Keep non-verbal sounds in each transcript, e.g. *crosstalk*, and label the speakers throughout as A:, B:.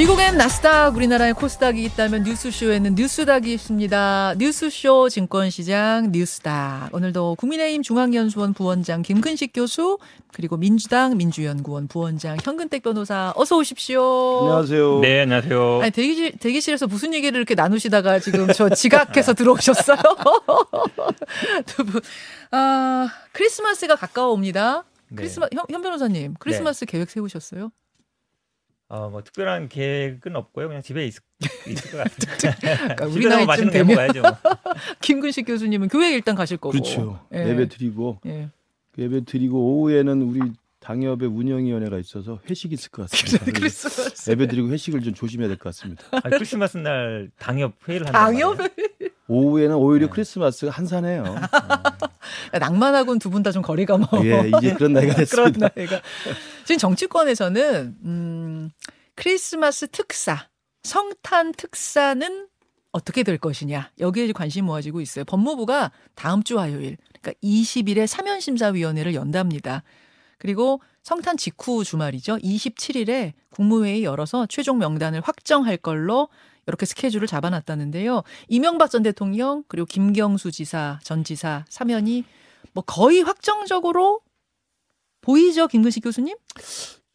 A: 미국엔 나스닥, 우리나라에 코스닥이 있다면 뉴스쇼에는 뉴스닥이 있습니다. 뉴스쇼 증권시장 뉴스닥. 오늘도 국민의힘 중앙연수원 부원장 김근식 교수, 그리고 민주당 민주연구원 부원장 현근택 변호사 어서 오십시오.
B: 안녕하세요.
C: 네, 안녕하세요.
A: 아니, 대기실, 대기실에서 무슨 얘기를 이렇게 나누시다가 지금 저 지각해서 들어오셨어요? *laughs* 두 분. 아, 크리스마스가 가까워 옵니다.
C: 네.
A: 크리스마스, 현, 현 변호사님, 크리스마스 계획 세우셨어요?
C: 어, 뭐 특별한 계획은 없고요. 그냥 집에 있, 있을 것 같습니다. *laughs*
A: 그러니까 *laughs* 우리 나이쯤
C: 맛있는 거
A: 되면
C: 먹어야죠. 뭐. *laughs*
A: 김근식 교수님은 교회 일단 가실 거고.
B: 그렇죠.
A: 예.
B: 예배 드리고
A: 예.
B: 예배 드리고 오후에는 우리 당협의 운영위원회가 있어서 회식이 있을 것 같습니다. 그래서
A: 크리스마스.
B: 예배 드리고 회식을 좀 조심해야 될 것 같습니다.
C: 아, 크리스마스 날 당협 회의를 말이에요.
A: 당협
B: 오후에는 오히려
C: 네.
B: 크리스마스가 한산해요.
A: 낭만하고는 두 분 다 좀 거리가 멀어.
B: 예, 이제 그런 나이가
A: 그런
B: 됐습니다.
A: 나이가. 지금 정치권에서는 음, 크리스마스 특사, 성탄 특사는 어떻게 될 것이냐 여기에 관심 모아지고 있어요. 법무부가 다음 주 화요일, 그러니까 20일에 사면심사위원회를 연답니다. 그리고 성탄 직후 주말이죠. 27일에 국무회의 열어서 최종 명단을 확정할 걸로 이렇게 스케줄을 잡아놨다는데요. 이명박 전 대통령 그리고 김경수 지사 전 지사 사면이 뭐 거의 확정적으로 보이죠, 김근식 교수님?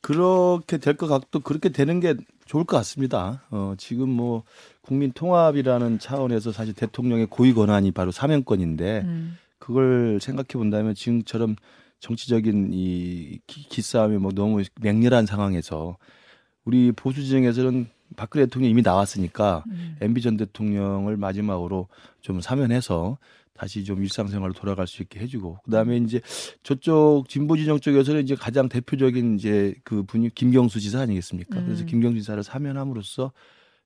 B: 그렇게 될 것 같고 그렇게 되는 게 좋을 것 같습니다. 어, 지금 뭐 국민 통합이라는 차원에서 사실 대통령의 고위 권한이 바로 사면권인데
A: 음.
B: 그걸 생각해 본다면 지금처럼 정치적인 이 기- 기싸움이 뭐 너무 맹렬한 상황에서 우리 보수 진영에서는 박근혜 대통령이 이미 나왔으니까
A: 음.
B: MB 전 대통령을 마지막으로 좀 사면해서 다시 좀 일상생활로 돌아갈 수 있게 해주고 그다음에 이제 저쪽 진보 진영 쪽에서는 이제 가장 대표적인 이제 그 분이 김경수 지사 아니겠습니까? 그래서
A: 음.
B: 김경수 지사를 사면함으로써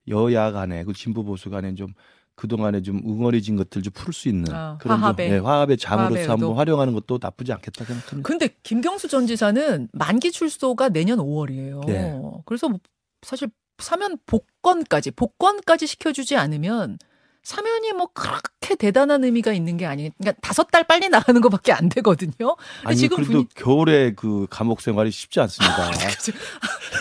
B: 여야 간에 그 진보 보수 간에 좀 그동안에 좀 응어리진 것들 좀 풀 수 있는
A: 아,
B: 그런
A: 화합의.
B: 좀, 네, 화합의 잠으로서
A: 화합의
B: 한번. 활용하는 것도 나쁘지 않겠다 생각합니다.
A: 근데 김경수 전 지사는 만기 출소가 내년 5월이에요.
B: 네.
A: 그래서 뭐 사실 사면 복권까지 복권까지 시켜주지 않으면 사면이 뭐 그렇게 대단한 의미가 있는 게 아니. 그러니까 다섯 달 빨리 나가는 것밖에 안 되거든요.
B: 아니
A: 지금
B: 그래도
A: 분위...
B: 겨울에 그 감옥 생활이 쉽지 않습니다.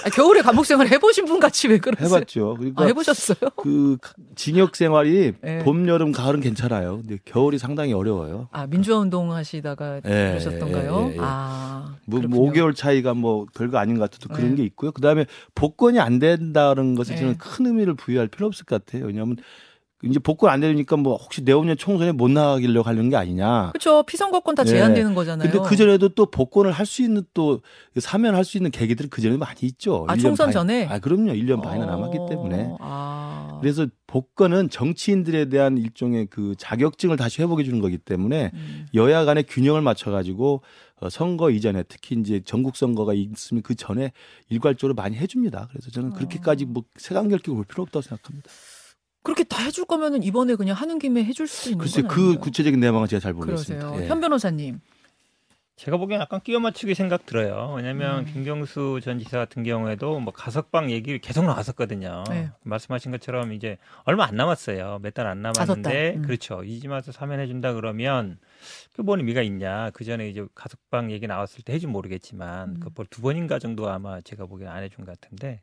A: 아, 겨울에 감옥 생활 해보신 분 같이 왜 그러세요?
B: 해봤죠. 그러니까
A: 아, 해보셨어요?
B: 그 징역 생활이
A: 네.
B: 봄, 여름, 가을은 괜찮아요. 근데 겨울이 상당히 어려워요.
A: 아 민주화 운동 하시다가
B: 예,
A: 그러셨던가요?
B: 예, 예, 예.
A: 아
B: 뭐. 뭐 5개월 차이가 뭐 별거 아닌 것 같아도 그런
A: 네.
B: 게 있고요. 그 다음에 복권이 안 된다는 것에
A: 네.
B: 저는 큰 의미를 부여할 필요 없을 것 같아요. 왜냐하면 이제 복권 안 되니까 뭐 혹시 내후년 총선에 못 나가기려고 하는 게 아니냐.
A: 그렇죠. 피선거권 다
B: 네.
A: 제한되는 거잖아요.
B: 근데 그 전에도 또 복권을 할 수 있는 또 사면할 수 있는 계기들이 그 전에 많이 있죠.
A: 아,
B: 1년
A: 총선
B: 반-
A: 전에?
B: 아, 그럼요. 1년 반이나 남았기 때문에.
A: 어, 아.
B: 그래서 복권은 정치인들에 대한 일종의 그 자격증을 다시 회복해 주는 거기 때문에
A: 음.
B: 여야 간의 균형을 맞춰 가지고 어, 선거 이전에 특히 이제 전국 선거가 있으면 그 전에 일괄적으로 많이 해줍니다. 그래서 저는 그렇게까지 뭐 세간결기 볼 필요 없다고 생각합니다.
A: 그렇게 다 해줄 거면은 이번에 그냥 하는 김에 해줄 수 있는
B: 글쎄 건그
A: 아닌가요?
B: 구체적인 내용은 제가 잘 모르겠습니다.
A: 그러세요.
B: 예.
A: 현 변호사님.
C: 제가 보기엔 약간 끼워 맞추기 생각 들어요. 왜냐하면
A: 음.
C: 김경수 전 지사 같은 경우에도 뭐 가석방 얘기 계속 나왔었거든요.
A: 네.
C: 말씀하신 것처럼 이제 얼마 안 남았어요. 몇 달 안. 남았는데
A: 음.
C: 그렇죠. 이지마서 사면해 준다 그러면 그뭔 의미가 있냐? 그 전에 이제 가석방 얘기 나왔을 때 해준 모르겠지만
A: 음.
C: 그두 번인가 정도 아마 제가 보기엔 안 해준 것 같은데.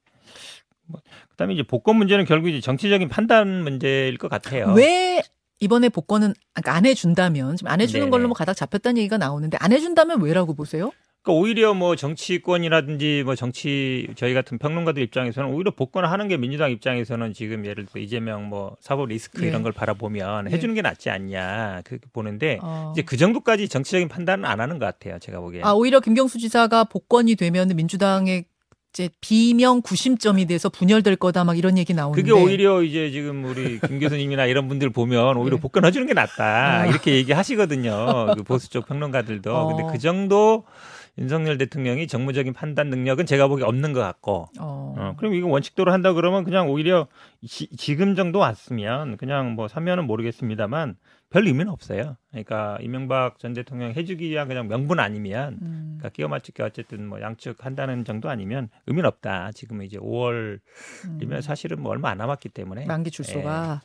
C: 뭐 그다음에 이제 복권 문제는 결국 이제 정치적인 판단 문제일 것 같아요.
A: 왜 이번에 복권은 그러니까 안 해준다면 지금 안 해주는
C: 네네.
A: 걸로 뭐 가닥 잡혔다는 얘기가 나오는데 안 해준다면 왜라고 보세요?
C: 그러니까 오히려 뭐 정치권이라든지 뭐 정치 저희 같은 평론가들 입장에서는 오히려 복권을 하는 게 민주당 입장에서는 지금 예를 들어 이재명 뭐 사법 리스크
A: 예.
C: 이런 걸 바라보면
A: 예.
C: 해주는 게 낫지 않냐 그렇게 보는데
A: 어.
C: 이제 그 정도까지 정치적인 판단은 안 하는 것 같아요 제가 보기에.
A: 아 오히려 김경수 지사가 복권이 되면 민주당의 이제 비명 구심점이 돼서 분열될 거다 막 이런 얘기 나오는데
C: 그게 오히려 이제 지금 우리 김 교수님이나 이런 분들 보면 오히려
A: 예.
C: 복권 해 주는 게 낫다
A: 아.
C: 이렇게 얘기하시거든요. 그 보수 쪽 평론가들도.
A: 어.
C: 근데 그 정도 윤석열 대통령이 정무적인 판단 능력은 제가 보기에 없는 것 같고.
A: 어.
C: 어, 그럼 이거 원칙대로 한다 그러면 그냥 오히려 지, 지금 정도 왔으면 그냥 뭐 사면은 모르겠습니다만 별 의미는 없어요. 그러니까 이명박 전 대통령 해주기 위한 그냥 명분 아니면
A: 음.
C: 그러니까 끼워 맞추기 어쨌든 뭐 양측 한다는 정도 아니면 의미는 없다. 지금은 이제 5월이면
A: 음.
C: 사실은 뭐 얼마 안 남았기 때문에
A: 만기 출소가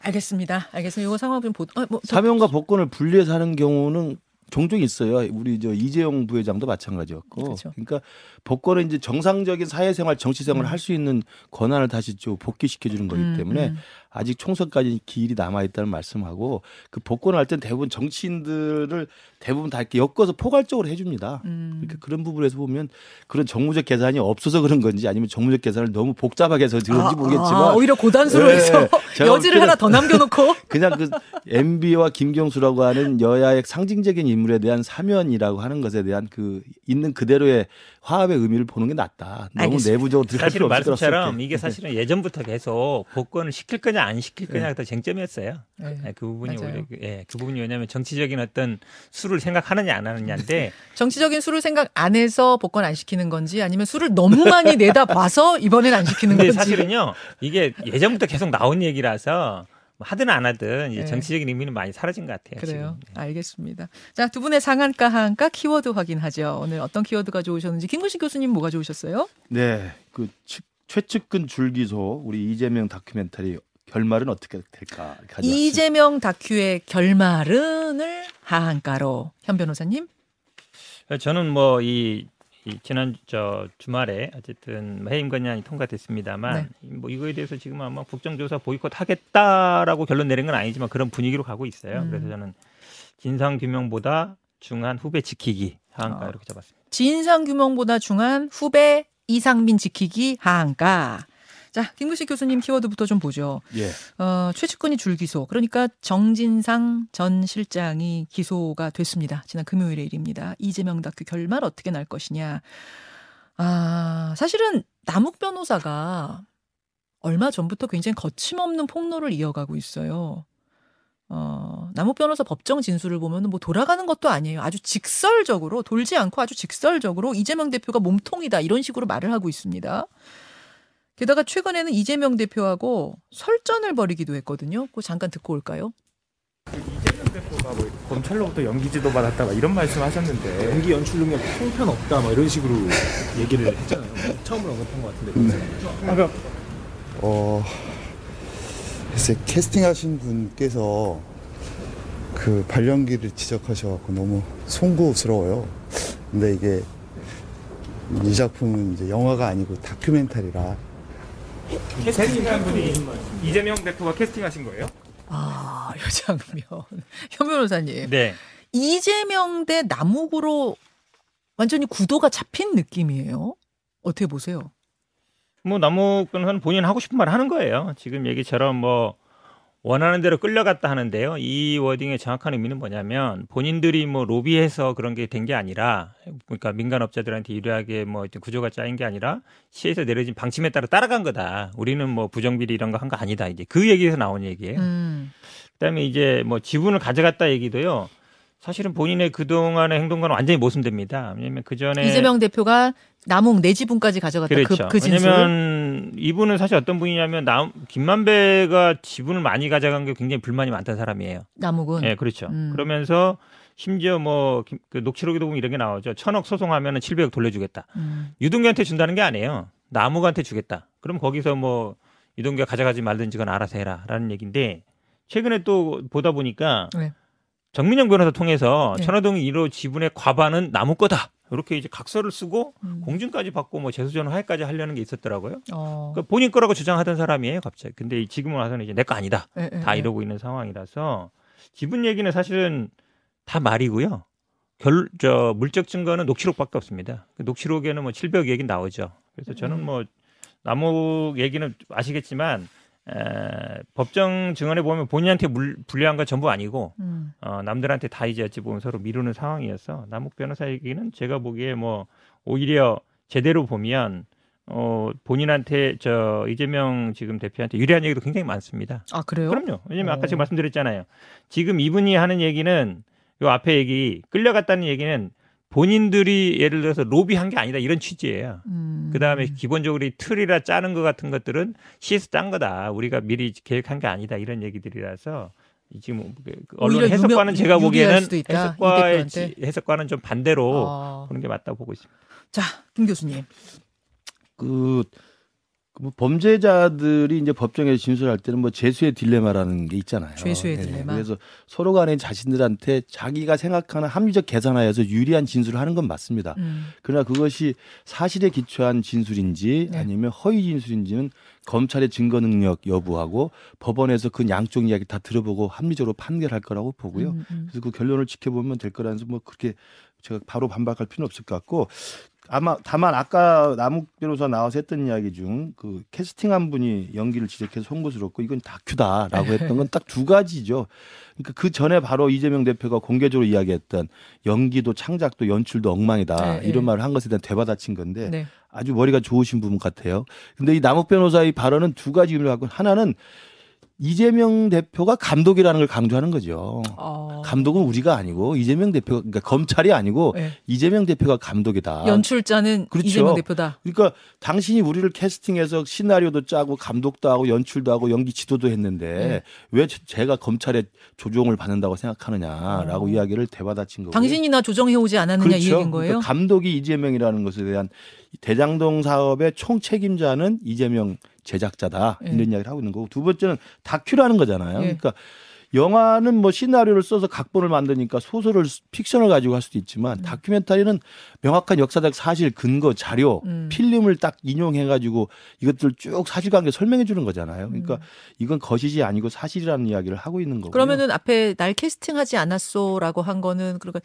A: 알겠습니다. 알겠습니다. 이거 상황 좀 보. 아, 뭐, 더-
B: 사면과 복권을 분리해서 하는 경우는 종종 있어요. 우리 저 이재용 부회장도 마찬가지였고.
A: 그렇죠.
B: 그러니까 복권은 이제 정상적인 사회생활, 정치생활을
A: 음.
B: 할수 있는 권한을 다시 좀 복귀시켜 주는 거기
A: 음,
B: 때문에
A: 음.
B: 아직 총선까지 길이 남아 있다는 말씀하고 그 복권을 할땐 대부분 정치인들을 대부분 다 이렇게 엮어서 포괄적으로 해줍니다.
A: 음.
B: 그러니까 그런 부분에서 보면 그런 정무적 계산이 없어서 그런 건지 아니면 정무적 계산을 너무 복잡하게 해서 그런지
A: 아,
B: 모르겠지만
A: 아, 오히려 고단수로
B: 예,
A: 해서
B: 제가
A: 여지를
B: 볼 때는
A: 하나 더 남겨놓고 *laughs*
B: 그냥 그 MB와 김경수라고 하는 여야의 상징적인 인물에 대한 사면이라고 하는 것에 대한 그 있는 그대로의 화합의 의미를 보는 게 낫다. 너무
A: 알겠습니다.
B: 내부적으로 들어갈
C: 사실은
B: 것
C: 말씀처럼. 이게 사실은 예전부터 계속 복권을 시킬 거냐 안 시킬 거냐 더 쟁점이었어요.
A: 네.
C: 예, 그 부분이
A: 맞아요.
C: 오히려 그- 예, 그 부분이 왜냐하면 정치적인 어떤 수를 생각하느냐 안 하느냐인데 *laughs*
A: 정치적인 수를 생각 안 해서 복권 안 시키는 건지 아니면 수를 너무 많이 내다 봐서 이번엔 안 시키는 건지
C: 사실은요 이게 예전부터 계속 나온 얘기라서 뭐 하든 안 하든 이제
A: 네.
C: 정치적인 의미는 많이 사라진 것 같아요.
A: 그래요.
C: 지금. 네.
A: 알겠습니다. 자, 두 분의 상한가 하한가 키워드 확인하죠. 오늘 어떤 키워드가 좋으셨는지 김근식 교수님 뭐가 좋으셨어요?
B: 네, 그 측- 최측근 줄기소 우리 이재명 다큐멘터리 결말은 어떻게 될까 가져왔습니다.
A: 이재명 다큐의 결말은을 하한가로 현 변호사님.
C: 저는 뭐 이 지난 저 주말에 어쨌든 해임 건의안이 통과됐습니다만 뭐 이거에 대해서 지금 아마 국정조사 보이콧 하겠다라고 결론 내린 건 아니지만 그런 분위기로 가고 있어요.
A: 음.
C: 그래서 저는 진상 규명보다 중한 후배 지키기 하한가
A: 어.
C: 이렇게 잡았습니다.
A: 진상 규명보다 중한 후배 이상민 지키기 하한가. 자, 김구식 교수님 키워드부터 좀 보죠.
B: 예,
A: 어, 최측근이 줄기소. 그러니까 정진상 전 실장이 기소가 됐습니다. 지난 금요일의 일입니다. 이재명 다큐 결말 어떻게 날 것이냐. 아, 사실은 남욱 변호사가 얼마 전부터 굉장히 거침없는 폭로를 이어가고 있어요. 어, 남욱 변호사 법정 진술을 보면 뭐 돌아가는 것도 아니에요. 아주 직설적으로 돌지 않고 아주 직설적으로 이재명 대표가 몸통이다 이런 식으로 말을 하고 있습니다. 게다가 최근에는 이재명 대표하고 설전을 벌이기도 했거든요. 그거 잠깐 듣고 올까요?
D: 이재명 대표가 뭐 검찰로부터 연기 지도 받았다 막 이런 말씀 하셨는데
E: 연기 연출 능력 형편 없다 막 이런 식으로 얘기를 했잖아요. 처음으로 언급한 것 같은데.
D: 아까
F: 어, 글쎄 캐스팅하신 분께서 그 발연기를 지적하셔갖고 너무 송구스러워요. 근데 이게 이 작품은 이제 영화가 아니고 다큐멘터리라
D: 캐스팅한 분이 이재명 대표가 캐스팅하신 거예요?
A: 아, 이 장면. *laughs* 현 변호사님.
C: 네.
A: 이재명 대 남욱으로 완전히 구도가 잡힌 느낌이에요. 어떻게 보세요?
C: 뭐 남욱 변호사는 본인 하고 싶은 말 하는 거예요. 지금 얘기처럼 뭐 원하는 대로 끌려갔다 하는데요. 이 워딩의 정확한 의미는 뭐냐면 본인들이 뭐 로비해서 그런 게된게 아니라 그러니까 민간업자들한테 유리하게 뭐 구조가 짜인 게 아니라 시에서 내려진 방침에 따라 따라간 거다. 우리는 뭐 부정비리 이런 거 한 거 아니다. 이제 그 얘기에서 나온 얘기예요.
A: 음.
C: 그다음에 이제 뭐 지분을 가져갔다 얘기도요. 사실은 본인의 그동안의 행동과는 완전히 모순됩니다. 왜냐면 그 전에
A: 이재명 대표가 남욱 내 지분까지 가져갔다.
C: 그렇죠.
A: 그, 그.
C: 왜냐면 이분은 사실 어떤 분이냐면 남 김만배가 지분을 많이 가져간 게 굉장히 불만이 많던 사람이에요.
A: 남욱은.
C: 예, 그렇죠.
A: 음.
C: 그러면서 심지어 뭐 그 녹취록에도 보면 이런 게 나오죠. 천억 소송하면은 700억 돌려주겠다.
A: 음.
C: 유동규한테 준다는 게 아니에요. 남욱한테 주겠다. 그럼 거기서 뭐 유동규가 가져가지 말든지 그건 알아서 해라라는 얘기인데 최근에 또 보다 보니까
A: 네.
C: 정민영 변호사 통해서
A: 네.
C: 천화동 1호 지분의 과반은 남욱 거다. 이렇게 이제 각서를 쓰고
A: 음.
C: 공증까지 받고 뭐 재수전 화해까지 하려는 게 있었더라고요.
A: 어.
C: 그러니까 본인 거라고 주장하던 사람이에요, 갑자기. 근데 지금 와서는 이제 내 거 아니다.
A: 예, 예,
C: 다
A: 예.
C: 이러고 있는 상황이라서 지분 얘기는 사실은 다 말이고요. 결, 저, 물적 증거는 녹취록밖에 없습니다. 그 녹취록에는 뭐 700억 얘기 나오죠. 그래서
A: 음.
C: 저는 뭐, 남욱 얘기는 아시겠지만, 에, 법정 증언에 보면 본인한테 물, 불리한 건 전부 아니고,
A: 음.
C: 어, 남들한테 다 이제 어찌 보면 서로 미루는 상황이어서, 남욱 변호사 얘기는 제가 보기에 뭐, 오히려 제대로 보면, 어, 본인한테 저 이재명 지금 대표한테 유리한 얘기도 굉장히 많습니다.
A: 아, 그래요?
C: 그럼요. 왜냐면 아까
A: 어.
C: 제가 말씀드렸잖아요. 지금 이분이 하는 얘기는 요 앞에 얘기 끌려갔다는 얘기는 본인들이 예를 들어서 로비한 게 아니다 이런 취지예요.
A: 음.
C: 그 다음에 기본적으로 이 틀이라 짜는 것 같은 것들은 시에서 짠 거다. 우리가 미리 계획한 게 아니다 이런 얘기들이라서 지금 그- 그 언론 해석과는
A: 유명-
C: 제가 보기에는 해석과의. 지- 해석과는 좀 반대로
A: 어.
C: 보는 게 맞다고 보고 있습니다.
A: 자, 김 교수님.
B: 그뭐 범죄자들이 이제 법정에서 진술할 때는 뭐 죄수의 딜레마라는 게 있잖아요.
A: 죄수의
B: 예,
A: 딜레마.
B: 그래서 서로 간에 자신들한테 자기가 생각하는 합리적 계산하에서 유리한 진술을 하는 건 맞습니다.
A: 음.
B: 그러나 그것이 사실에 기초한 진술인지
A: 네.
B: 아니면 허위 진술인지는 검찰의 증거 능력 여부하고 법원에서 그 양쪽 이야기 다 들어보고 합리적으로 판결할 거라고 보고요.
A: 음, 음.
B: 그래서 그 결론을 지켜보면 될 거라서 뭐 그렇게 제가 바로 반박할 필요는 없을 것 같고 아마 다만 아까 남욱 변호사 나와서 했던 이야기 중 그 캐스팅한 분이 연기를 지적해서 송구스럽고 이건 다큐다라고 했던 건 딱 두 가지죠. 그러니까 그 전에 바로 이재명 대표가 공개적으로 이야기했던 연기도 창작도 연출도 엉망이다
A: 네,
B: 이런
A: 네.
B: 말을 한 것에 대한 되받아친 건데
A: 네.
B: 아주 머리가 좋으신 부분 같아요. 근데 이 남욱 변호사의 발언은 두 가지 의미를 갖고 하나는 이재명 대표가 감독이라는 걸 강조하는 거죠.
A: 어.
B: 감독은 우리가 아니고 이재명 대표가 그러니까 검찰이 아니고
A: 네.
B: 이재명 대표가 감독이다.
A: 연출자는
B: 그렇죠.
A: 이재명 대표다.
B: 그러니까 당신이 우리를 캐스팅해서 시나리오도 짜고 감독도 하고 연출도 하고 연기 지도도 했는데
A: 네.
B: 왜 제- 제가 검찰의 조종을 받는다고 생각하느냐라고
A: 어.
B: 이야기를 되받아친 거고요.
A: 당신이나 조정해 오지 않았느냐 이 얘기인 거예요.
B: 그러니까 감독이 이재명이라는 것에 대한 대장동 사업의 총 책임자는 이재명 제작자다
A: 예.
B: 이런 이야기를 하고 있는 거고 두 번째는 다큐라는 거잖아요.
A: 예.
B: 그러니까 영화는 뭐 시나리오를 써서 각본을 만드니까 소설을 픽션을 가지고 할 수도 있지만 다큐멘터리는 명확한 역사적 사실 근거 자료
A: 음.
B: 필름을 딱 인용해 가지고 이것들 쭉 사실관계 설명해 주는 거잖아요. 그러니까
A: 음.
B: 이건 거시지 아니고 사실이라는 이야기를 하고 있는 거고요.
A: 그러면은 앞에 날 캐스팅하지 않았소라고 한 거는 그러니까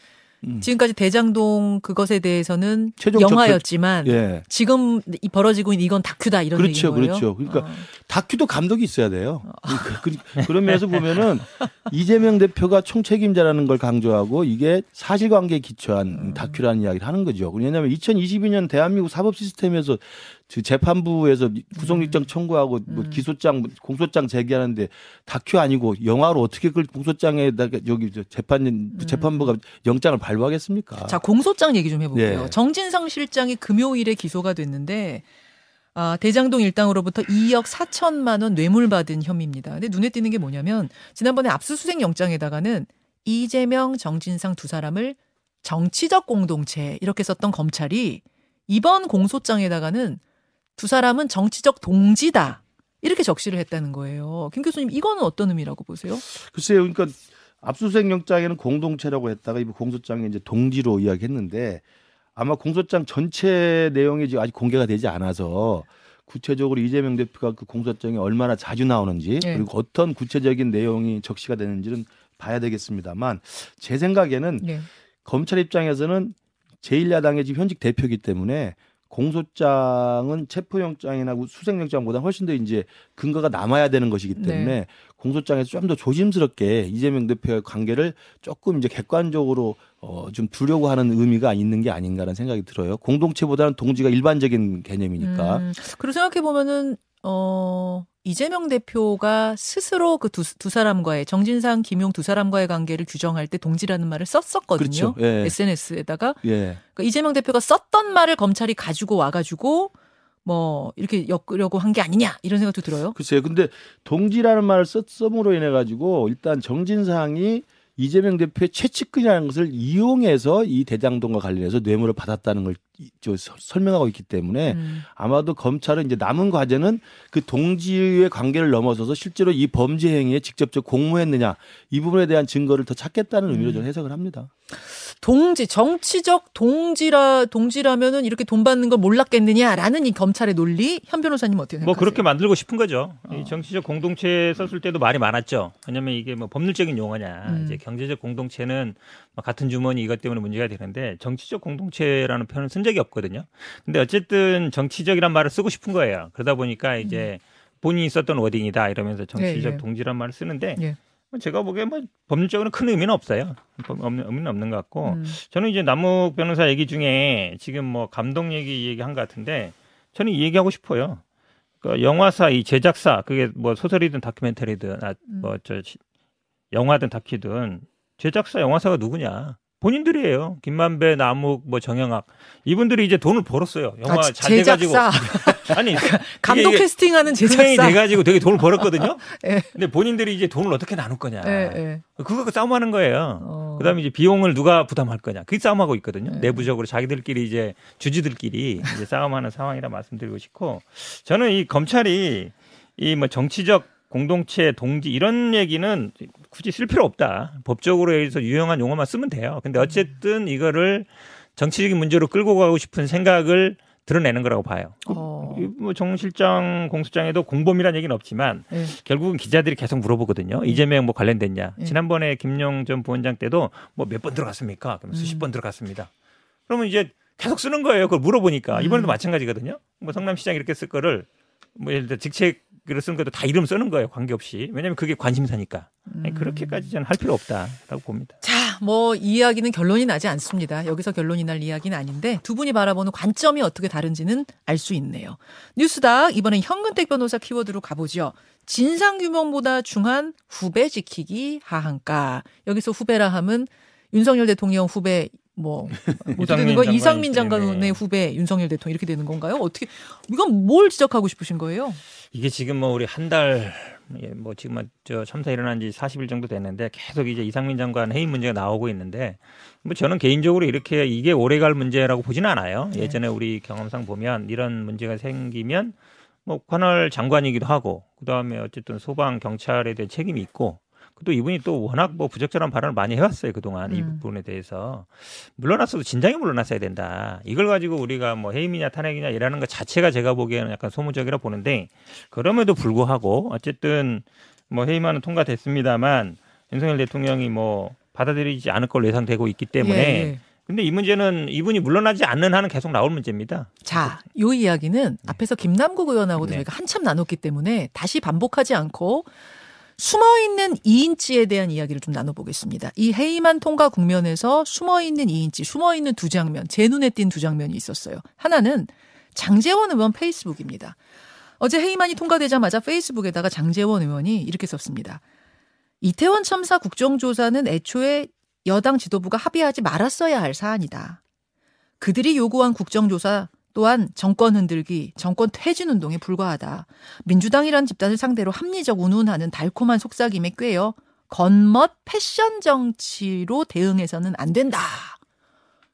B: 음.
A: 지금까지 대장동 그것에 대해서는 영화였지만
B: 예.
A: 지금 이 벌어지고 있는 이건 다큐다 이런
B: 그렇죠,
A: 얘기인 거예요.
B: 그렇죠. 그러니까
A: 어.
B: 다큐도 감독이 있어야 돼요. 그러니까 그, 그런 면에서 보면은 *laughs* 이재명 대표가 총책임자라는 걸 강조하고 이게 사실관계에 기초한
A: 음.
B: 다큐라는 이야기를 하는 거죠. 왜냐하면 2022년 대한민국 사법 시스템에서 그 재판부에서 구속영장 청구하고 뭐
A: 음.
B: 기소장, 공소장 제기하는데 다큐 아니고 영화로 어떻게 그걸 공소장에다가 여기 저 재판 재판부가 영장을 발부하겠습니까?
A: 음. 자 공소장 얘기 좀 해볼게요.
B: 네.
A: 정진상 실장이 금요일에 기소가 됐는데 아, 대장동 일당으로부터 2억 4천만 원 뇌물 받은 혐의입니다. 근데 눈에 띄는 게 뭐냐면 지난번에 압수수색 영장에다가는 이재명, 정진상 두 사람을 정치적 공동체 이렇게 썼던 검찰이 이번 공소장에다가는 두 사람은 정치적 동지다. 이렇게 적시를 했다는 거예요. 김 교수님, 이거는 어떤 의미라고 보세요?
B: 글쎄요, 그러니까 압수수색 영장에는 공동체라고 했다가 이 공소장에 이제 동지로 이야기했는데 아마 공소장 전체 내용이 지금 아직 공개가 되지 않아서 구체적으로 이재명 대표가 그 공소장에 얼마나 자주 나오는지
A: 네.
B: 그리고 어떤 구체적인 내용이 적시가 되는지는 봐야 되겠습니다만 제 생각에는
A: 네.
B: 검찰 입장에서는 제1야당의 지금 현직 대표이기 때문에 공소장은 체포영장이나 수색영장보다 훨씬 더 이제 근거가 남아야 되는 것이기 때문에
A: 네.
B: 공소장에서 좀 더 조심스럽게 이재명 대표의 관계를 조금 이제 객관적으로 어, 좀 두려고 하는 의미가 있는 게 아닌가라는 생각이 들어요. 공동체보다는 동지가 일반적인 개념이니까.
A: 음, 그리고 생각해 보면은 어 이재명 대표가 스스로 그두 두 사람과의 정진상, 김용 두 사람과의 관계를 규정할 때 동지라는 말을 썼었거든요.
B: 그렇죠. 예.
A: SNS에다가
B: 예.
A: 그러니까 이재명 대표가 썼던 말을 검찰이 가지고 와가지고 뭐 이렇게 엮으려고 한 게 아니냐 이런 생각도 들어요.
B: 글쎄요. 근데 동지라는 말을 썼, 썸으로 인해 가지고 일단 정진상이 이재명 대표의 최측근이라는 것을 이용해서 이 대장동과 관련해서 뇌물을 받았다는 걸 설명하고 있기 때문에
A: 음.
B: 아마도 검찰은 이제 남은 과제는 그 동지의 관계를 넘어서서 실제로 이 범죄 행위에 직접적 공모했느냐 이 부분에 대한 증거를 더 찾겠다는 의미로
A: 음.
B: 저는 해석을 합니다.
A: 동지 정치적 동지라 동지라면은 이렇게 돈 받는 걸 몰랐겠느냐라는 이 검찰의 논리 현 변호사님 어떻게 생각하세요?
C: 뭐 그렇게 만들고 싶은 거죠.
A: 어.
C: 이 정치적 공동체 썼을 때도 말이 많았죠. 왜냐하면 이게 뭐 법률적인 용어냐.
A: 음.
C: 이제 경제적 공동체는 뭐 같은 주머니 이것 때문에 문제가 되는데 정치적 공동체라는 표현은 쓴 적이 없거든요. 근데 어쨌든 정치적이란 말을 쓰고 싶은 거예요. 그러다 보니까 이제 본인이 썼던 워딩이다 이러면서 정치적
A: 예, 예.
C: 동지란 말을 쓰는데
A: 예.
C: 뭐 제가 보기에 뭐 법률적으로는 큰 의미는 없어요. 법- 없는 의미는 없는 것 같고
A: 음.
C: 저는 이제 남욱 변호사 얘기 중에 지금 뭐 감독 얘기 얘기한 것 같은데 저는 이 얘기하고 싶어요. 그 영화사 이 제작사 그게 뭐 소설이든 다큐멘터리든 아,
A: 음.
C: 뭐저 영화든 다큐든 제작사 영화사가 누구냐? 본인들이에요. 김만배, 남욱, 뭐 정영학 이분들이 이제 돈을 벌었어요. 영화
A: 아,
C: 잘 돼가지고 *laughs* 아니
A: 감독
C: 이게
A: 캐스팅하는 제작사.
C: 돼가지고 되게 돈을 벌었거든요. *laughs*
A: 예.
C: 근데 본인들이 이제 돈을 어떻게 나눌 거냐.
A: 예, 예.
C: 그거 싸움하는 거예요.
A: 어.
C: 그다음에 이제 비용을 누가 부담할 거냐. 그게 싸움하고 있거든요.
A: 네.
C: 내부적으로 자기들끼리 이제 주주들끼리 이제 싸움하는 상황이라 말씀드리고 싶고 저는 이 검찰이 이 뭐 정치적 공동체 동지 이런 얘기는 굳이 쓸 필요 없다. 법적으로 해서 유용한 용어만 쓰면 돼요. 근데 어쨌든 이거를 정치적인 문제로 끌고 가고 싶은 생각을 드러내는 거라고 봐요.
A: 어.
C: 뭐정 실장 공소장에도 공범이라는 얘기는 없지만
A: 예.
C: 결국은 기자들이 계속 물어보거든요. 이재명 뭐 관련됐냐.
A: 예.
C: 지난번에 김용 전 부원장 때도 뭐 몇 번 들어갔습니까? 그러면 수십
A: 음.
C: 번 들어갔습니다. 그러면 이제 계속 쓰는 거예요. 그걸 물어보니까
A: 음.
C: 이번에도 마찬가지거든요. 뭐 성남시장 이렇게 쓸 거를 뭐 예를 들어 직책 으로 쓴 것도 다 이름 쓰는 거예요. 관계없이. 왜냐하면 그게 관심사니까. 아니,
A: 음.
C: 그렇게까지 저는 할 필요 없다라고 봅니다.
A: 자, 뭐이 이야기는 결론이 나지 않습니다. 여기서 결론이 날 이야기는 아닌데 두 분이 바라보는 관점이 어떻게 다른지는 알 수 있네요. 뉴스닥 이번엔 현근택 변호사 키워드로 가보죠. 진상 규명보다 중한 후배 지키기 하한가. 여기서 후배라 함은 윤석열 대통령 후배 뭐 *laughs* 어떻게 되는
C: 이상민
A: 거예요? 장관의
C: 네.
A: 후배 윤석열 대통령 이렇게 되는 건가요? 어떻게 이건 뭘 지적하고 싶으신 거예요?
C: 이게 지금 뭐 우리 한 달, 예, 뭐 지금 저 참사 일어난 지 40일 정도 됐는데 계속 이제 이상민 장관 해임 문제가 나오고 있는데 뭐 저는 개인적으로 이렇게 이게 오래갈 문제라고 보지는 않아요.
A: 네.
C: 예전에 우리 경험상 보면 이런 문제가 생기면 뭐 관할 장관이기도 하고 그다음에 어쨌든 소방 경찰에 대한 책임이 있고 또 이분이 또 워낙 뭐 부적절한 발언을 많이 해왔어요 그동안 이
A: 음.
C: 부분에 대해서 물러났어도 진작에 물러났어야 된다. 이걸 가지고 우리가 뭐 해임이냐 탄핵이냐 이라는 것 자체가 제가 보기에는 약간 소모적이라 보는데 그럼에도 불구하고 어쨌든 뭐 해임안은 통과됐습니다만 윤석열 대통령이 뭐 받아들이지 않을 걸로 예상되고 있기 때문에
A: 예, 예.
C: 근데 이 문제는 이분이 물러나지 않는 한은 계속 나올 문제입니다.
A: 자, 요 이야기는 앞에서 김남국 의원하고도
C: 네.
A: 저희가 한참 나눴기 때문에 다시 반복하지 않고 숨어 있는 2인치에 대한 이야기를 좀 나눠보겠습니다. 이 해임안 통과 국면에서 숨어 있는 2인치, 숨어 있는 두 장면, 제 눈에 띈 두 장면이 있었어요. 하나는 장재원 의원 페이스북입니다. 어제 해임안이 통과되자마자 페이스북에다가 장재원 의원이 이렇게 썼습니다. 이태원 참사 국정조사는 애초에 여당 지도부가 합의하지 말았어야 할 사안이다. 그들이 요구한 국정조사 또한 정권 흔들기, 정권 퇴진 운동에 불과하다. 민주당이란 집단을 상대로 합리적 운운하는 달콤한 속삭임에 꿰어 겉멋 패션 정치로 대응해서는 안 된다.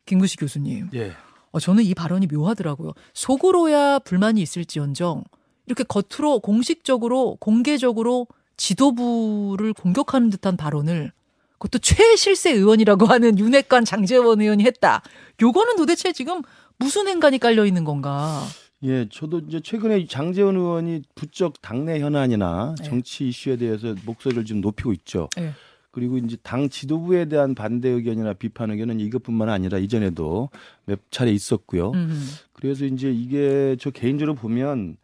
A: 김구시 교수님.
B: 예.
A: 어, 저는 이 발언이 묘하더라고요. 속으로야 불만이 있을지언정 이렇게 겉으로 공식적으로 공개적으로 지도부를 공격하는 듯한 발언을 그것도 최실세 의원이라고 하는 윤핵관 장재원 의원이 했다. 요거는 도대체 지금 무슨 행간이 깔려 있는 건가?
B: 예, 저도 이제 최근에 장재원 의원이 부쩍 당내 현안이나
A: 네.
B: 정치 이슈에 대해서 목소리를 좀 높이고 있죠.
A: 네.
B: 그리고 이제 당 지도부에 대한 반대 의견이나 비판 의견은 이것뿐만 아니라 이전에도 몇 차례 있었고요.
A: 음.
B: 그래서 이제 이게 저 개인적으로 보면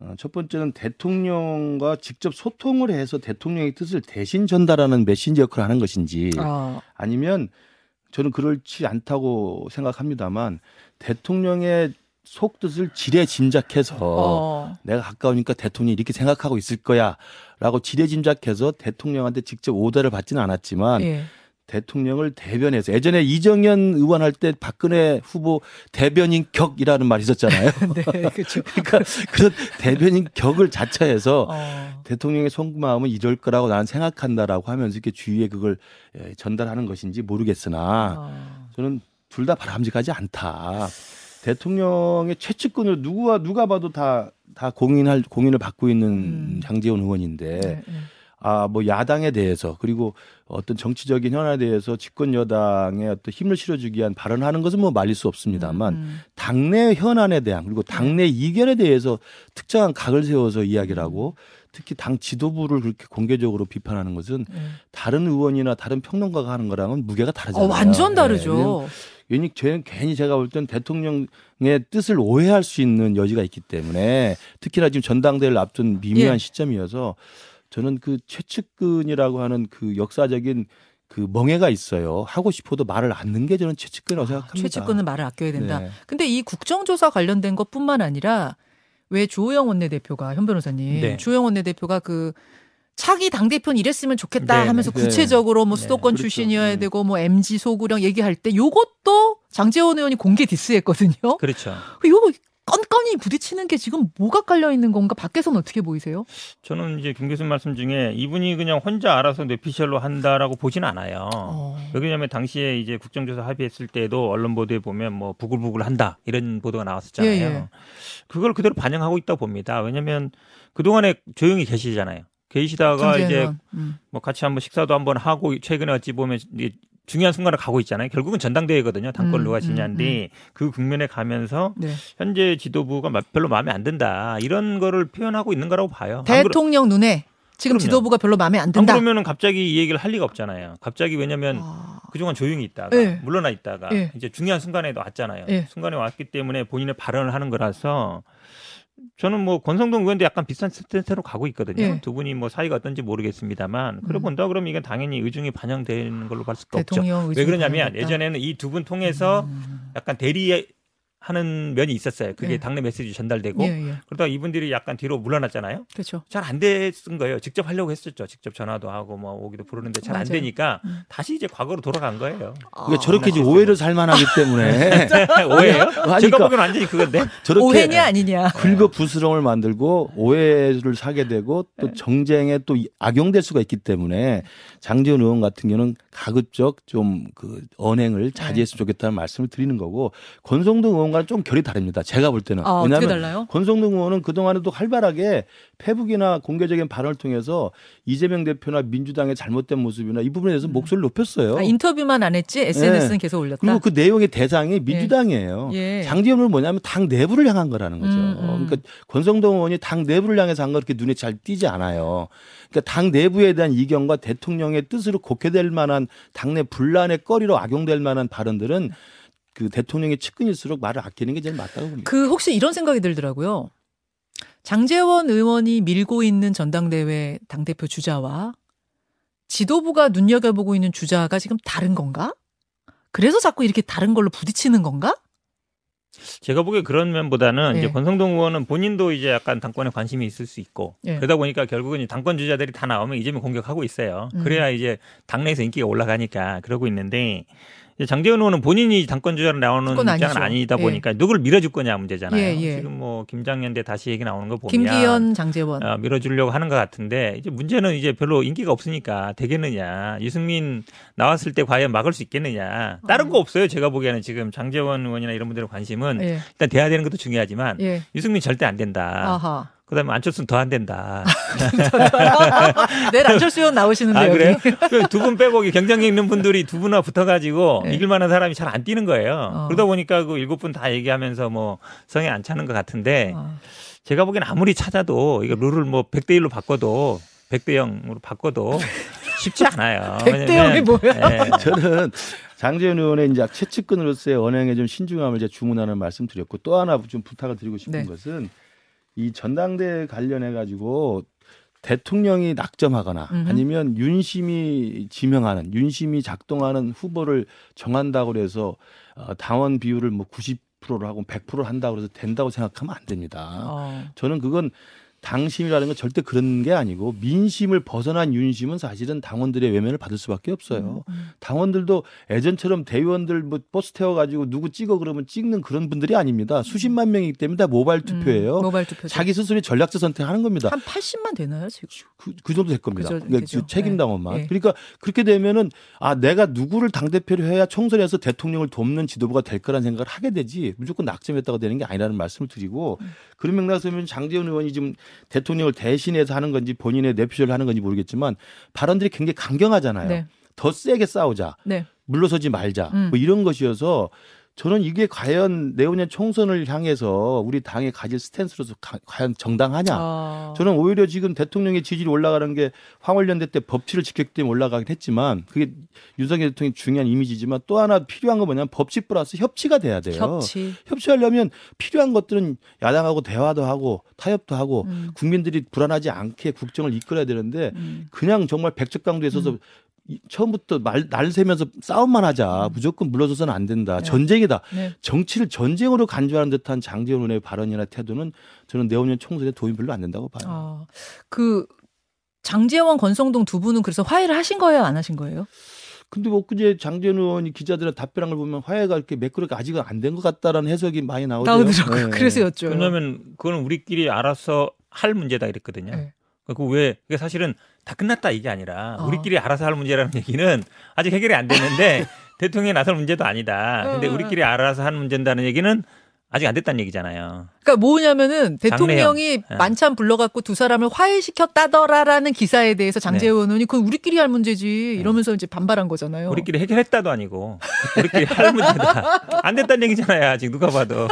B: 어, 첫 번째는 대통령과 직접 소통을 해서 대통령의 뜻을 대신 전달하는 메신저 역할을 하는 것인지
A: 아,
B: 아니면 저는 그렇지 않다고 생각합니다만 대통령의 속뜻을 지레 짐작해서
A: 어.
B: 내가 가까우니까 대통령이 이렇게 생각하고 있을 거야라고 지레 짐작해서 대통령한테 직접 오더를 받지는 않았지만
A: 예.
B: 대통령을 대변해서 예전에 이정현 의원 할 때 박근혜 후보 대변인 격이라는 말이 있었잖아요. *laughs*
A: 네, 그렇죠. *laughs*
B: 그러니까 그런 대변인 격을 자처해서
A: 어.
B: 대통령의 속마음은 이럴 거라고 나는 생각한다라고 하면서 이렇게 주위에 그걸 예, 전달하는 것인지 모르겠으나
A: 어.
B: 저는 둘 다 바람직하지 않다. 대통령의 최측근을 누구와 누가 봐도 다 다 공인할 공인을 받고 있는
A: 음.
B: 장재원 의원인데
A: 네, 네.
B: 아뭐 야당에 대해서 그리고 어떤 정치적인 현안에 대해서 집권 여당에 어떤 힘을 실어주기 위한 발언하는 것은 뭐 말릴 수 없습니다만
A: 음.
B: 당내 현안에 대한 그리고 당내 이견에 대해서 특정한 각을 세워서 이야기를 하고 특히 당 지도부를 그렇게 공개적으로 비판하는 것은
A: 네.
B: 다른 의원이나 다른 평론가가 하는 거랑은 무게가
A: 어,
B: 다르잖아요.
A: 완전
B: 네,
A: 다르죠.
B: 괜히 제- 괜히 제가 볼 땐 대통령의 뜻을 오해할 수 있는 여지가 있기 때문에 특히나 지금 전당대회를 앞둔 미묘한
A: 예.
B: 시점이어서 저는 그 최측근이라고 하는 그 역사적인 그 멍해가 있어요. 하고 싶어도 말을 않는 게 저는 최측근이라고 생각합니다.
A: 아, 최측근은 말을 아껴야 된다.
B: 네.
A: 근데 이 국정조사 관련된 것뿐만 아니라 왜 주호영 원내대표가 현 변호사님
C: 네.
A: 주호영 원내대표가 그 차기 당 대표는 이랬으면 좋겠다
C: 네,
A: 하면서
B: 네.
A: 구체적으로 뭐
C: 네.
A: 수도권
B: 그렇죠.
A: 출신이어야
B: 네.
A: 되고 뭐 MG 소구령 얘기할 때 요것도 장재원 의원이 공개 디스했거든요.
C: 그렇죠.
A: 요거 건건이 부딪히는 게 지금 뭐가 깔려 있는 건가? 밖에서는 어떻게 보이세요?
C: 저는 이제 김 교수님 말씀 중에 이분이 그냥 혼자 알아서 뇌피셜로 한다라고 보진 않아요.
A: 어.
C: 왜냐하면 당시에 이제 국정조사 합의했을 때도 언론 보도에 보면 뭐 부글부글 한다 이런 보도가 나왔었잖아요.
A: 예, 예.
C: 그걸 그대로 반영하고 있다고 봅니다. 왜냐하면 그 동안에 조용히 계시잖아요. 계시다가
A: 장재원
C: 이제.
A: 음.
C: 뭐 같이 한번 식사도 한번 하고 최근에 어찌 보면 중요한 순간을 가고 있잖아요. 결국은 전당대회거든요. 당권
A: 음,
C: 누가
A: 음,
C: 지냐인데 그 국면에 가면서
A: 네.
C: 현재 지도부가 마- 별로 마음에 안 든다 이런 거를 표현하고 있는 거라고 봐요.
A: 대통령 눈에 지금
C: 그럼요.
A: 지도부가 별로 마음에
C: 안안
A: 든다.
C: 그러면은 갑자기 이 얘기를 할 리가 없잖아요. 갑자기 왜냐면
A: 아.
C: 그동안 조용히 있다가
A: 예.
C: 물러나 있다가
A: 예.
C: 이제 중요한 순간에도 왔잖아요.
A: 예.
C: 순간에 왔기 때문에 본인의 발언을 하는 거라서 저는 뭐 권성동 의원도 약간 비슷한 스탠스로 가고 있거든요.
A: 예.
C: 두 분이 뭐 사이가 어떤지 모르겠습니다만 그래
A: 음.
C: 본다 그러면 이건 당연히 의중이 반영되는 걸로 볼 수가 없죠. 왜 그러냐면
A: 반영됐다.
C: 예전에는 이 두 분 통해서
A: 음.
C: 약간 대리 하는 면이 있었어요. 그게
A: 예.
C: 당내 메시지 전달되고
A: 예, 예.
C: 그러다가 이분들이 약간 뒤로 물러났잖아요.
A: 그렇죠.
C: 잘 안 됐은 거예요. 직접 하려고 했었죠. 직접 전화도 하고 뭐 오기도 부르는데 잘 안. 되니까
A: 음.
C: 다시 이제 과거로 돌아간 거예요.
B: 그러니까 저렇게 이제
C: 아,
B: 오해를 살만하기 때문에 *laughs* *laughs*
C: 오해예요?
B: 하니까
C: 제가 보기엔 완전히 그건데. *laughs*
B: 저렇게
A: 오해냐 아니냐.
B: 긁어 부스럼을 만들고 오해를 사게 되고
A: 네.
B: 또 정쟁에 또 악용될 수가 있기 때문에 장재원 의원 같은 경우는 가급적 좀 그 언행을 자제했으면 좋겠다는 말씀을 드리는 거고 권성동 의원 과는 좀 결이 다릅니다. 제가 볼 때는
A: 아,
B: 왜냐하면? 권성동 의원은 그동안에도 활발하게 페북이나 공개적인 발언을 통해서 이재명 대표나 민주당의 잘못된 모습이나 이 부분에 대해서 목소리를 높였어요.
A: 아, 인터뷰만 안 했지 SNS는 계속 올렸다.
B: 그리고 그 내용의 대상이 민주당이에요.
A: 예.
B: 장기현은 뭐냐면 당 내부를 향한 거라는 거죠.
A: 음, 음.
B: 그러니까 권성동 의원이 당 내부를 향해서 한 거 그렇게 눈에 잘 띄지 않아요. 그러니까 당 내부에 대한 이견과 대통령의 뜻으로 곡해될 만한 당내 분란의 거리로 악용될 만한 발언들은 그 대통령의 측근일수록 말을 아끼는 게 제일 맞다고 봅니다.
A: 그 혹시 이런 생각이 들더라고요. 장재원 의원이 밀고 있는 전당대회 당대표 주자와 지도부가 눈여겨보고 있는 주자가 지금 다른 건가? 그래서 자꾸 이렇게 다른 걸로 부딪히는 건가?
C: 제가 보기에 그런 면보다는
A: 예.
C: 이제 권성동 의원은 본인도 이제 약간 당권에 관심이 있을 수 있고
A: 예.
C: 그러다 보니까 결국은 이 당권 주자들이 다 나오면 이재명 공격하고 있어요.
A: 음.
C: 그래야 이제 당내에서 인기가 올라가니까 그러고 있는데 장재원 의원은 본인이 당권 주자로 나오는 입장은. 아니다
A: 예.
C: 보니까 누굴 밀어줄 거냐 문제잖아요.
A: 예, 예.
C: 지금 뭐 김장년대 다시 얘기 나오는 거 보면
A: 김기현, 장재원.
C: 어, 밀어주려고 하는 것 같은데 이제 문제는 이제 별로 인기가 없으니까 되겠느냐 유승민 나왔을 때 과연 막을 수 있겠느냐 다른 거 없어요 제가 보기에는 지금 장재원 의원이나 이런 분들의 관심은
A: 예.
C: 일단 돼야 되는 것도 중요하지만
A: 예.
C: 유승민 절대 안 된다
A: 아하.
C: 그다음에 안철수는 더 안 된다 *laughs*
A: 내일 안철수 의원 나오시는데
C: 아
A: 여기.
C: 그래요 두 분 빼고 경쟁력 있는 분들이 두 분하고 붙어가지고
A: 예.
C: 이길 만한 사람이 잘 안 뛰는 거예요
A: 어.
C: 그러다 보니까 그 일곱 분 다 얘기하면서 뭐 성에 안 차는 것 같은데
A: 아,
C: 제가 보기엔 아무리 찾아도 이거 룰을 뭐 100대 1로 바꿔도 100대 0으로 바꿔도 쉽지 않아요. *laughs*
A: 100대 0이 뭐야?
C: 예. *laughs*
B: 저는 장재현 의원의 이제 최측근으로서의 언행에 좀 신중함을 제가 주문하는 말씀 드렸고 또 하나 좀 부탁을 드리고 싶은
A: 네.
B: 것은 이 전당대 관련해 가지고 대통령이 낙점하거나
A: 음흠.
B: 아니면 윤심이 지명하는 윤심이 작동하는 후보를 정한다고 그래서 어, 당원 비율을 뭐 90%로 하고 100%를 한다고 그래서 된다고 생각하면 안 됩니다.
A: 어.
B: 저는 그건 당심이라는 건 절대 그런 게 아니고 민심을 벗어난 윤심은 사실은 당원들의 외면을 받을 수밖에 없어요.
A: 음.
B: 당원들도 예전처럼 대의원들 뭐 버스 태워가지고 누구 찍어 그러면 찍는 그런 분들이 아닙니다. 수십만 명이기 때문에 다 모바일 투표예요.
A: 음, 모바일 투표.
B: 자기 스스로 전략적 선택하는 겁니다.
A: 한 80만 되나요 지금?
B: 그, 그 정도 될 겁니다.
A: 그 정도
B: 그러니까. 그 책임 당원만.
A: 네.
B: 그러니까 그렇게 되면은 아 내가 누구를 당 대표로 해야 총선에서 대통령을 돕는 지도부가 될 거라는 생각을 하게 되지 무조건 낙점했다가 되는 게 아니라는 말씀을 드리고
A: 음.
B: 그런 맥락에서 보면 장재원 의원이 지금 대통령을 대신해서 하는 건지 본인의 내피셜을 하는 건지 모르겠지만 발언들이 굉장히 강경하잖아요.
A: 네.
B: 더 세게 싸우자.
A: 네.
B: 물러서지 말자.
A: 음.
B: 뭐 이런 것이어서 저는 이게 과연 내후년 총선을 향해서 우리 당이 가질 스탠스로서 가- 과연 정당하냐?
A: 아.
B: 저는 오히려 지금 대통령의 지지율이 올라가는 게 황홀연대 때 법치를 지켰기 때문에 올라가긴 했지만 그게 윤석열 대통령의 중요한 이미지지만 또 하나 필요한 건 뭐냐면 법치 플러스 협치가 돼야 돼요.
A: 협치.
B: 협치하려면 필요한 것들은 야당하고 대화도 하고 타협도 하고
A: 음.
B: 국민들이 불안하지 않게 국정을 이끌어야 되는데
A: 음.
B: 그냥 정말 백척강도에 있어서 이- 처음부터 말, 날 새면서 싸움만 하자. 무조건 물러서서는 안 된다.
A: 네.
B: 전쟁이다.
A: 네.
B: 정치를 전쟁으로 간주하는 듯한 장재원 의원의 발언이나 태도는 저는 내후년 총선에 도움이 별로 안 된다고 봐요.
A: 아, 그 장재원, 권성동 두 분은 그래서 화해를 하신 거예요, 안 하신 거예요?
B: 근데 뭐 그제 장재원 의원이 기자들한테 답변한 걸 보면 화해가 이렇게 매끄럽게 아직은 안 된 것 같다라는 해석이 많이 나오죠.
A: 나오더라고요.
B: 네.
A: 그래서 여쭤요.
C: 왜냐하면 그거는 우리끼리 알아서 할 문제다 이랬거든요.
A: 네.
C: 그왜 그게 사실은 다 끝났다 이게 아니라
A: 어.
C: 우리끼리 알아서 할 문제라는 얘기는 아직 해결이 안 됐는데 *laughs* 대통령이 나설 문제도 아니다. 근데 우리끼리 알아서 하는 문제다는 얘기는 아직 안 됐다는 얘기잖아요.
A: 그러니까 뭐냐면은 대통령이
C: 네.
A: 만찬 불러갖고 두 사람을 화해시켰다더라라는 기사에 대해서 장재원 의원이 그건 우리끼리 할 문제지 이러면서 이제 반발한 거잖아요.
C: 우리끼리 해결했다도 아니고 우리끼리 할 문제다. *laughs* 안 됐다는 얘기잖아요. 아직 누가 봐도.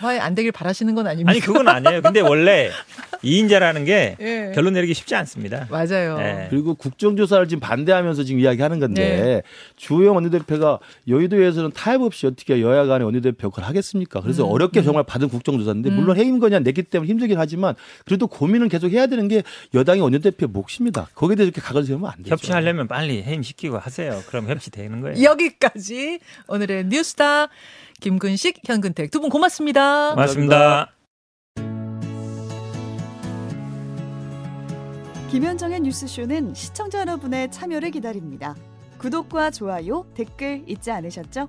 A: 화해 안 되길 바라시는 건 아닙니까?
C: 아니 그건 아니에요. 근데 원래 *laughs* 이인자라는 게
A: 예.
C: 결론 내리기 쉽지 않습니다.
A: 맞아요.
C: 네.
B: 그리고 국정조사를 지금 반대하면서 지금 이야기하는 건데
A: 네.
B: 주호영 원내대표가 여의도에서는 타협 없이 어떻게 여야 간의 원내대표 역할을 하겠습니까? 그래서
A: 음,
B: 어렵게 정말 받은 국정조사 인데 물론 해임 건의안 냈기 때문에 힘들긴 하지만 그래도 고민은 계속 해야 되는 게 여당의 원내대표 몫입니다. 거기에 대해서 이렇게 각을 세우면 안 되죠.
C: 협치하려면 빨리 해임시키고 하세요. 그럼 협치되는 거예요.
A: 여기까지 오늘의 뉴스타 김근식, 현근택 두 분 고맙습니다.
C: 고맙습니다.
G: 김현정의 뉴스쇼는 시청자 여러분의 참여를 기다립니다. 구독과 좋아요, 댓글 잊지 않으셨죠?